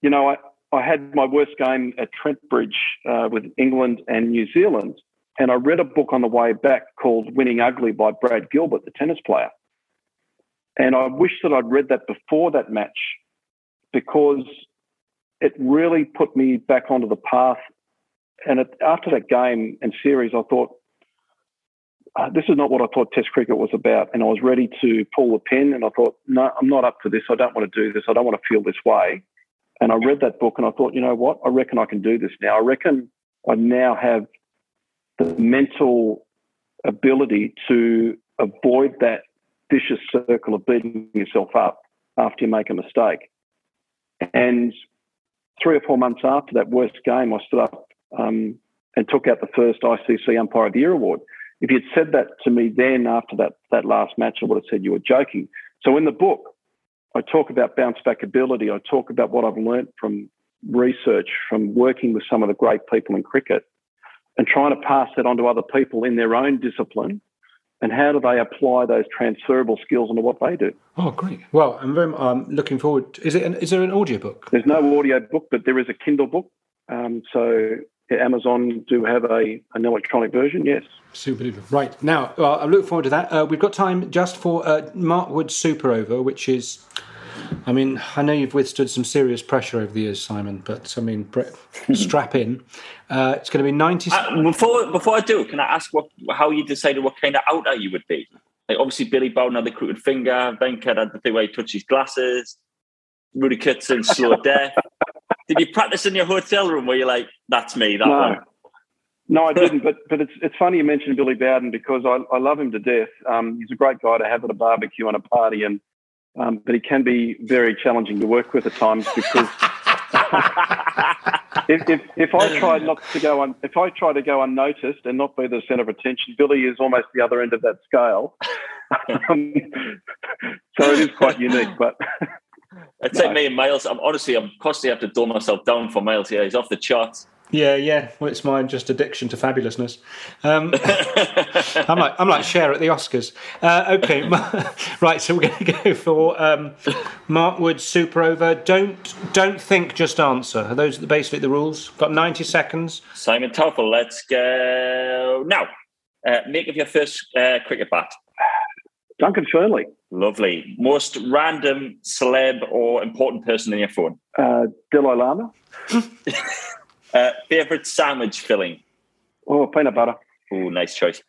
You know, I, I had my worst game at Trent Bridge uh, with England and New Zealand. And I read a book on the way back called Winning Ugly by Brad Gilbert, the tennis player. And I wish that I'd read that before that match because it really put me back onto the path. And it, after that game and series, I thought, uh, this is not what I thought Test cricket was about. And I was ready to pull the pin, and I thought, no, I'm not up for this. I don't want to do this. I don't want to feel this way. And I read that book, and I thought, you know what? I reckon I can do this now. I reckon I now have the mental ability to avoid that vicious circle of beating yourself up after you make a mistake. And three or four months after that worst game, I stood up um, and took out the first ICC Umpire of the Year award. If you'd said that to me then after that, that last match, I would have said you were joking. So in the book, I talk about bounce back ability. I talk about what I've learned from research, from working with some of the great people in cricket, and trying to pass that on to other people in their own discipline. And how do they apply those transferable skills into what they do? Oh, great! Well, I'm very um, looking forward. Is it? An, is there an audio book? There's no audio book, but there is a Kindle book. Um, so Amazon do have a an electronic version. Yes. Super duper. Right now, well, I look forward to that. Uh, we've got time just for uh, Mark Wood Super Over, which is I mean, I know you've withstood some serious pressure over the years, Simon, but I mean, strap in. Uh, it's going to be 90. Uh, before, before I do, can I ask what how you decided what kind of outer you would be? Like, obviously, Billy Bowden had the crooked finger, Venkat had the thing where he touched his glasses, Rudi Koertzen, slow death. Did you practice in your hotel room where you're like, that's me, that no. one? No, I didn't. But but it's it's funny you mentioned Billy Bowden because I, I love him to death. Um, he's a great guy to have at a barbecue and a party, and um, but he can be very challenging to work with at times because if, if, if, I try not to go on, if I try to go unnoticed and not be the centre of attention, Billy is almost the other end of that scale. um, so it is quite unique, but. It's no. like me and Miles. I'm honestly, I'm constantly have to dull myself down for Miles here. He's off the charts. Yeah, yeah. Well, it's my just addiction to fabulousness. Um, I'm like I'm like Cher at the Oscars. Uh, okay, right. So we're going to go for um, Mark Wood Super Over. Don't don't think, just answer. Are those basically the rules? Got 90 seconds. Simon Taufel, let's go now. Uh, make of your first uh, cricket bat. Duncan Fearnley. Lovely. Most random celeb or important person in your phone? Uh, Dalai Lama. Uh, favorite sandwich filling? Oh, peanut butter. Oh, nice choice.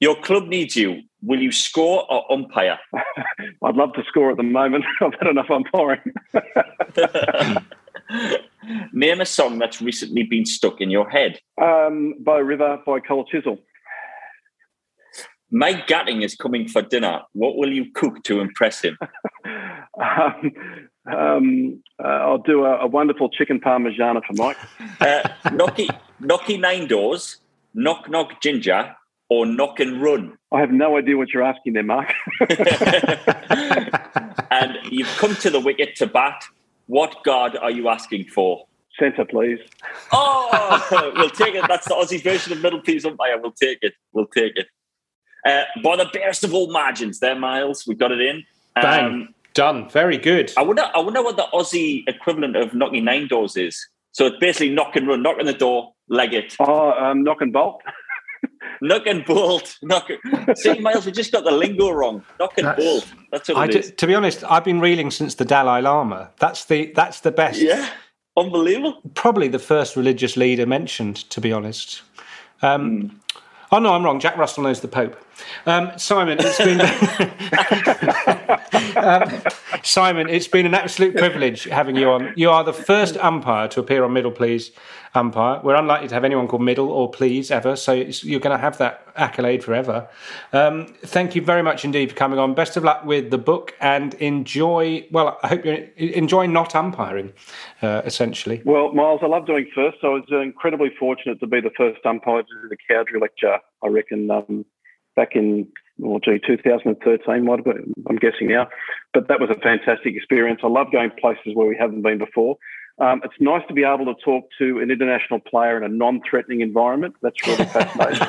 Your club needs you. Will you score or umpire? I'd love to score at the moment. I've had enough umpiring. Name a song that's recently been stuck in your head. Um, Bow River by Cold Chisel. Mike Gatting is coming for dinner. What will you cook to impress him? um, um, uh, I'll do a, a, wonderful chicken parmigiana for Mike. Uh, knocky, knocky nine doors, knock knock ginger, or knock and run. I have no idea what you're asking there, Mark. and you've come to the wicket to bat. What guard are you asking for? Centre, please. Oh, we'll take it. That's the Aussie version of middle please umpire. We'll take it. We'll take it. Uh, by the barest of all margins, there, Miles. We got it in. Bang. Um, Done. Very good. I wonder. I wonder what the Aussie equivalent of knocking nine doors is. So it's basically knock and run, knock on the door, leg it. Oh, um, knock and bolt. knock and bolt. Knock. See, Miles, we just got the lingo wrong. Knock and that's, bolt. That's what I it is. to be honest, I've been reeling since the Dalai Lama. That's the that's the best. Yeah, unbelievable. Probably the first religious leader mentioned. To be honest. Um, mm. Oh no, I'm wrong. Jack Russell knows the Pope. Um, Simon, it's been um, Simon, it's been an absolute privilege having you on. You are the first umpire to appear on Middle Please umpire. We're unlikely to have anyone called Middle or Please ever, so you're going to have that accolade forever. Um, thank you very much indeed for coming on. Best of luck with the book and enjoy. Well, I hope you enjoy not umpiring, uh, essentially. Well, Miles, I love doing first. I was incredibly fortunate to be the first umpire to do the Cowdrey lecture. I reckon um, back in well, gee, 2013 might have been, I'm guessing now. But that was a fantastic experience. I love going places where we haven't been before. Um, it's nice to be able to talk to an international player in a non-threatening environment. That's really fascinating.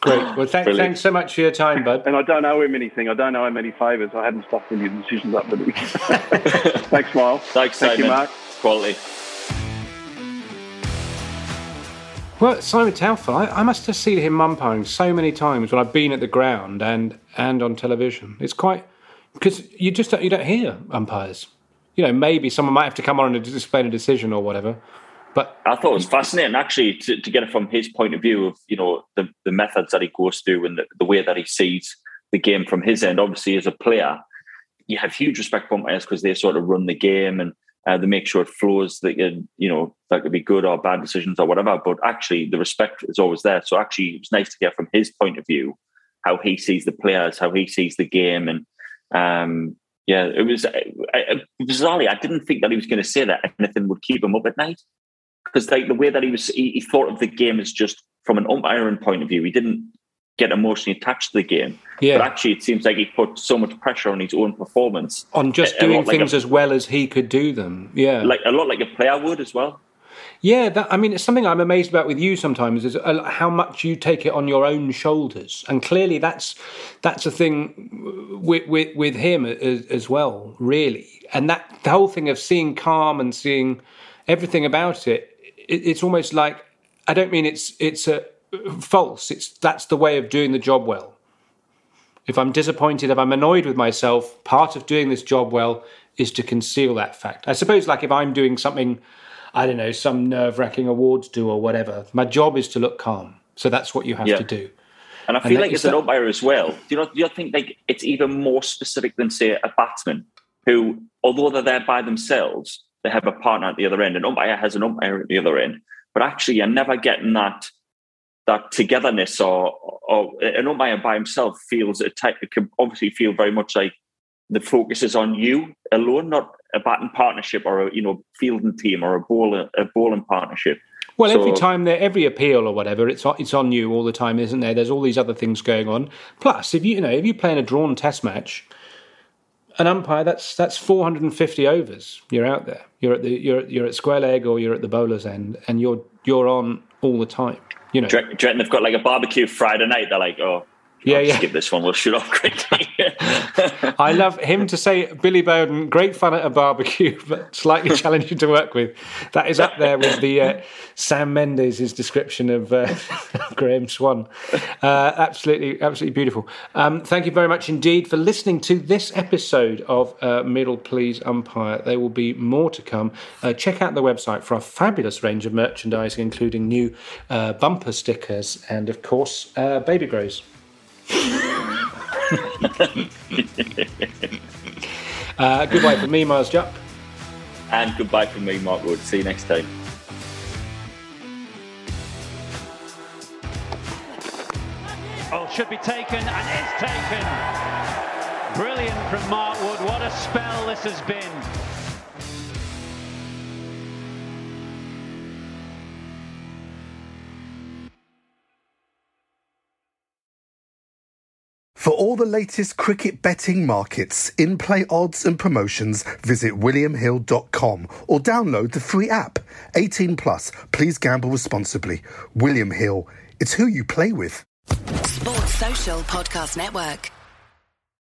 Great. Well, th- thanks so much for your time, bud. And I don't owe him anything. I don't owe him any favours. I haven't stuffed any decisions up with him. thanks, Miles. Thanks, Thank Simon. you, Mark. Quality. Well, Simon Taufel, I, I, must have seen him umpiring so many times when I've been at the ground and and on television. It's quite because you just don't, you don't hear umpires. You know, maybe someone might have to come on and explain a decision or whatever. But I thought it was fascinating actually to, to get it from his point of view of you know the, the methods that he goes through and the, the way that he sees the game from his end. Obviously, as a player, you have huge respect for umpires because they sort of run the game and uh, they make sure it flows. That you, you know that could be good or bad decisions or whatever. But actually, the respect is always there. So actually, it was nice to hear from his point of view how he sees the players, how he sees the game, and um, Yeah, it was I, I, bizarrely. I didn't think that he was going to say that anything would keep him up at night because like the way that he was, he, he, thought of the game as just from an umpiring point of view. He didn't get emotionally attached to the game. Yeah. But actually, it seems like he put so much pressure on his own performance on just A- a doing like things a- as well as he could do them. Yeah, like a lot like a player would as well. Yeah, that, I mean, it's something I'm amazed about with you sometimes is uh, how much you take it on your own shoulders, and clearly that's that's a thing with with, with him as, as well, really. And that the whole thing of seeing calm and seeing everything about it, it it's almost like I don't mean it's it's a false. It's that's the way of doing the job well. If I'm disappointed, if I'm annoyed with myself, part of doing this job well is to conceal that fact. I suppose, like if I'm doing something, I don't know, some nerve wracking awards do or whatever, my job is to look calm. So that's what you have Yeah. to do. And I feel that like is as an umpire as well, do you know? Do you think like it's even more specific than say a batsman who, although they're there by themselves, they have a partner at the other end. An umpire has an umpire at the other end, but actually you're never getting that that togetherness. Or or an umpire by himself feels a type. It can obviously feel very much like the focus is on you alone, not a batting partnership or a you know fielding team or a bowler a bowling partnership. Well, every time there, every appeal or whatever, it's on, it's on you all the time, isn't there? There's all these other things going on. Plus, if you you know if you play in a drawn Test match, an umpire that's that's 450 overs. You're out there. You're at the you're you're at square leg or you're at the bowler's end, and you're you're on all the time. You know. Do you reckon they've got like a barbecue Friday night? They're like, oh, Yeah, I'll yeah. skip this one. We'll shoot off quickly. I love him to say Billy Bowden, great fun at a barbecue, but slightly challenging to work with. That is up there with the uh, Sam Mendes' description of uh, Graeme Swann. Uh, absolutely, absolutely beautiful. Um, thank you very much indeed for listening to this episode of uh, Middle Please Umpire. There will be more to come. Uh, check out the website for a fabulous range of merchandising, including new uh, bumper stickers and, of course, uh, baby grows. Uh, goodbye from me, Miles Jupp. and goodbye from me, Mark Wood. See you next time. Oh, should be taken and is taken. Brilliant from Mark Wood. What a spell this has been. For all the latest cricket betting markets, in play odds, and promotions, visit WilliamHill.com or download the free app. 18 plus, please gamble responsibly. William Hill, it's who you play with. Sports Social Podcast Network.